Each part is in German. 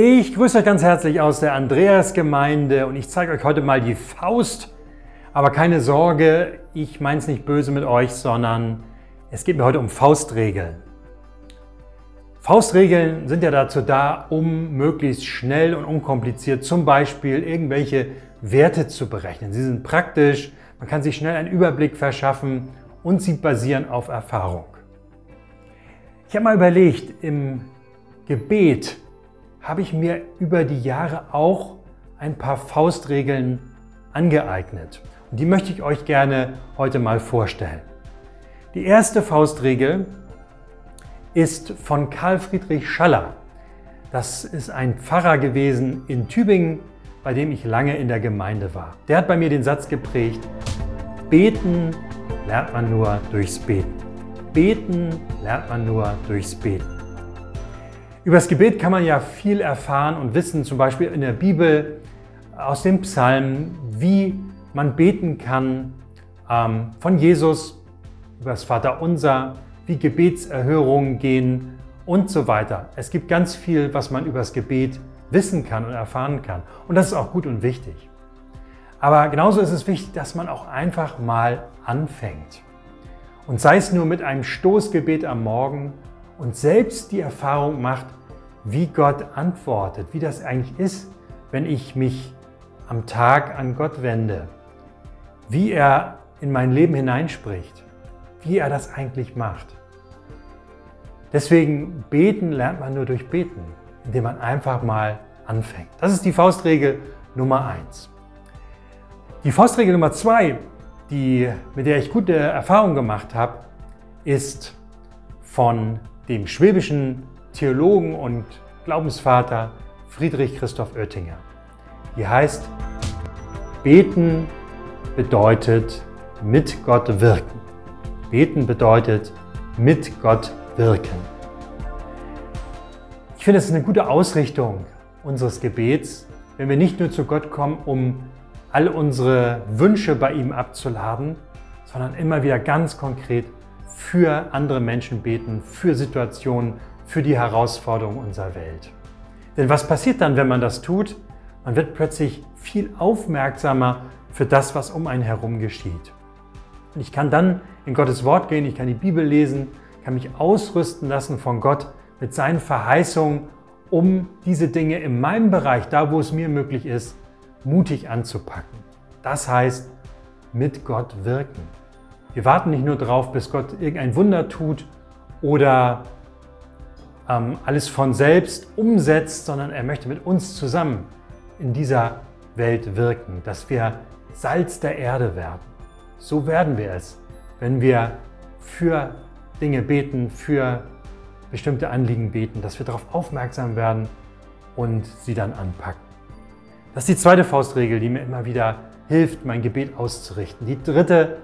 Ich grüße euch ganz herzlich aus der Andreasgemeinde und ich zeige euch heute mal die Faust. Aber keine Sorge, ich meine es nicht böse mit euch, sondern es geht mir heute um Faustregeln. Faustregeln sind ja dazu da, um möglichst schnell und unkompliziert zum Beispiel irgendwelche Werte zu berechnen. Sie sind praktisch, man kann sich schnell einen Überblick verschaffen und sie basieren auf Erfahrung. Ich habe mal überlegt, im Gebet habe ich mir über die Jahre auch ein paar Faustregeln angeeignet. Und die möchte ich euch gerne heute mal vorstellen. Die erste Faustregel ist von Karl Friedrich Schaller. Das ist ein Pfarrer gewesen in Tübingen, bei dem ich lange in der Gemeinde war. Der hat bei mir den Satz geprägt, beten lernt man nur durchs Beten. Beten lernt man nur durchs Beten. Über das Gebet kann man ja viel erfahren und wissen, zum Beispiel in der Bibel, aus dem Psalm, wie man beten kann, ähm, von Jesus über das Vaterunser, wie Gebetserhörungen gehen und so weiter. Es gibt ganz viel, was man über das Gebet wissen kann und erfahren kann. Und das ist auch gut und wichtig. Aber genauso ist es wichtig, dass man auch einfach mal anfängt. Und sei es nur mit einem Stoßgebet am Morgen und selbst die Erfahrung macht, wie Gott antwortet, wie das eigentlich ist, wenn ich mich am Tag an Gott wende, wie er in mein Leben hineinspricht, wie er das eigentlich macht. Deswegen beten lernt man nur durch Beten, indem man einfach mal anfängt. Das ist die Faustregel Nummer eins. Die Faustregel Nummer zwei, die, mit der ich gute Erfahrungen gemacht habe, ist von dem schwäbischen Theologen und Glaubensvater Friedrich Christoph Oettinger. Die heißt, beten bedeutet mit Gott wirken. Beten bedeutet mit Gott wirken. Ich finde, es ist eine gute Ausrichtung unseres Gebets, wenn wir nicht nur zu Gott kommen, um all unsere Wünsche bei ihm abzuladen, sondern immer wieder ganz konkret für andere Menschen beten, für Situationen, für die Herausforderungen unserer Welt. Denn was passiert dann, wenn man das tut? Man wird plötzlich viel aufmerksamer für das, was um einen herum geschieht. Und ich kann dann in Gottes Wort gehen, ich kann die Bibel lesen, kann mich ausrüsten lassen von Gott mit seinen Verheißungen, um diese Dinge in meinem Bereich, da wo es mir möglich ist, mutig anzupacken. Das heißt, mit Gott wirken. Wir warten nicht nur darauf, bis Gott irgendein Wunder tut oder ähm, alles von selbst umsetzt, sondern er möchte mit uns zusammen in dieser Welt wirken, dass wir Salz der Erde werden. So werden wir es, wenn wir für Dinge beten, für bestimmte Anliegen beten, dass wir darauf aufmerksam werden und sie dann anpacken. Das ist die zweite Faustregel, die mir immer wieder hilft, mein Gebet auszurichten. Die dritte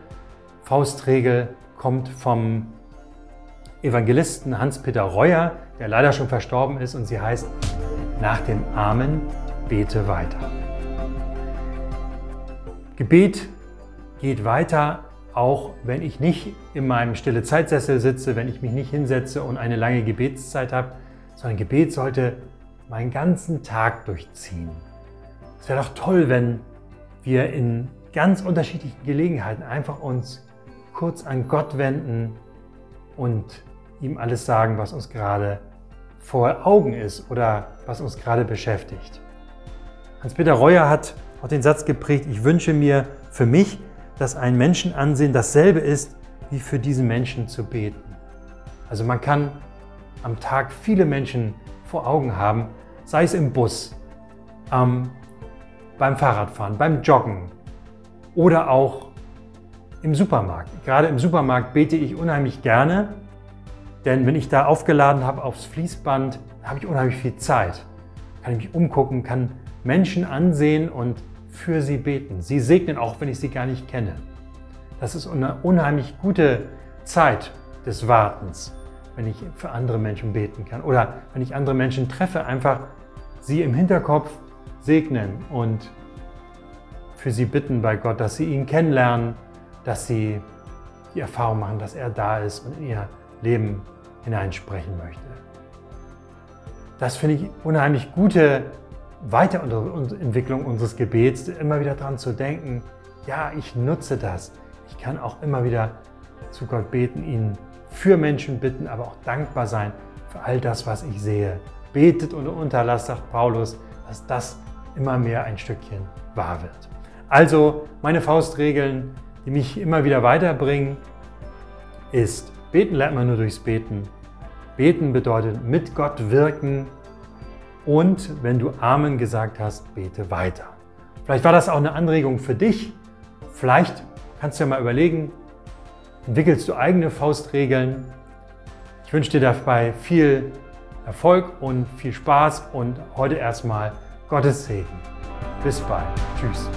Faustregel kommt vom Evangelisten Hans-Peter Reuer, der leider schon verstorben ist, und sie heißt, nach dem Amen bete weiter. Gebet geht weiter, auch wenn ich nicht in meinem stille Zeitsessel sitze, wenn ich mich nicht hinsetze und eine lange Gebetszeit habe, sondern Gebet sollte meinen ganzen Tag durchziehen. Es wäre doch toll, wenn wir in ganz unterschiedlichen Gelegenheiten einfach uns kurz an Gott wenden und ihm alles sagen, was uns gerade vor Augen ist oder was uns gerade beschäftigt. Hans-Peter Reuer hat auch den Satz geprägt, ich wünsche mir für mich, dass ein Menschenansehen dasselbe ist, wie für diesen Menschen zu beten. Also man kann am Tag viele Menschen vor Augen haben, sei es im Bus, ähm, beim Fahrradfahren, beim Joggen oder auch im Supermarkt. Gerade im Supermarkt bete ich unheimlich gerne, denn wenn ich da aufgeladen habe aufs Fließband, habe ich unheimlich viel Zeit. Kann ich mich umgucken, kann Menschen ansehen und für sie beten. Sie segnen auch, wenn ich sie gar nicht kenne. Das ist eine unheimlich gute Zeit des Wartens, wenn ich für andere Menschen beten kann. Oder wenn ich andere Menschen treffe, einfach sie im Hinterkopf segnen und für sie bitten bei Gott, dass sie ihn kennenlernen, dass sie die Erfahrung machen, dass er da ist und in ihr Leben hineinsprechen möchte. das finde ich unheimlich gute Weiterentwicklung unseres Gebets, immer wieder daran zu denken, ja, ich nutze das. Ich kann auch immer wieder zu Gott beten, ihn für Menschen bitten, aber auch dankbar sein für all das, was ich sehe. Betet und unterlasst, sagt Paulus, dass das immer mehr ein Stückchen wahr wird. Also meine Faustregeln, die mich immer wieder weiterbringen, ist, beten lernt man nur durchs Beten. Beten bedeutet mit Gott wirken und wenn du Amen gesagt hast, bete weiter. Vielleicht war das auch eine Anregung für dich. Vielleicht kannst du ja mal überlegen, entwickelst du eigene Faustregeln. Ich wünsche dir dabei viel Erfolg und viel Spaß und heute erstmal Gottes Segen. Bis bald. Tschüss.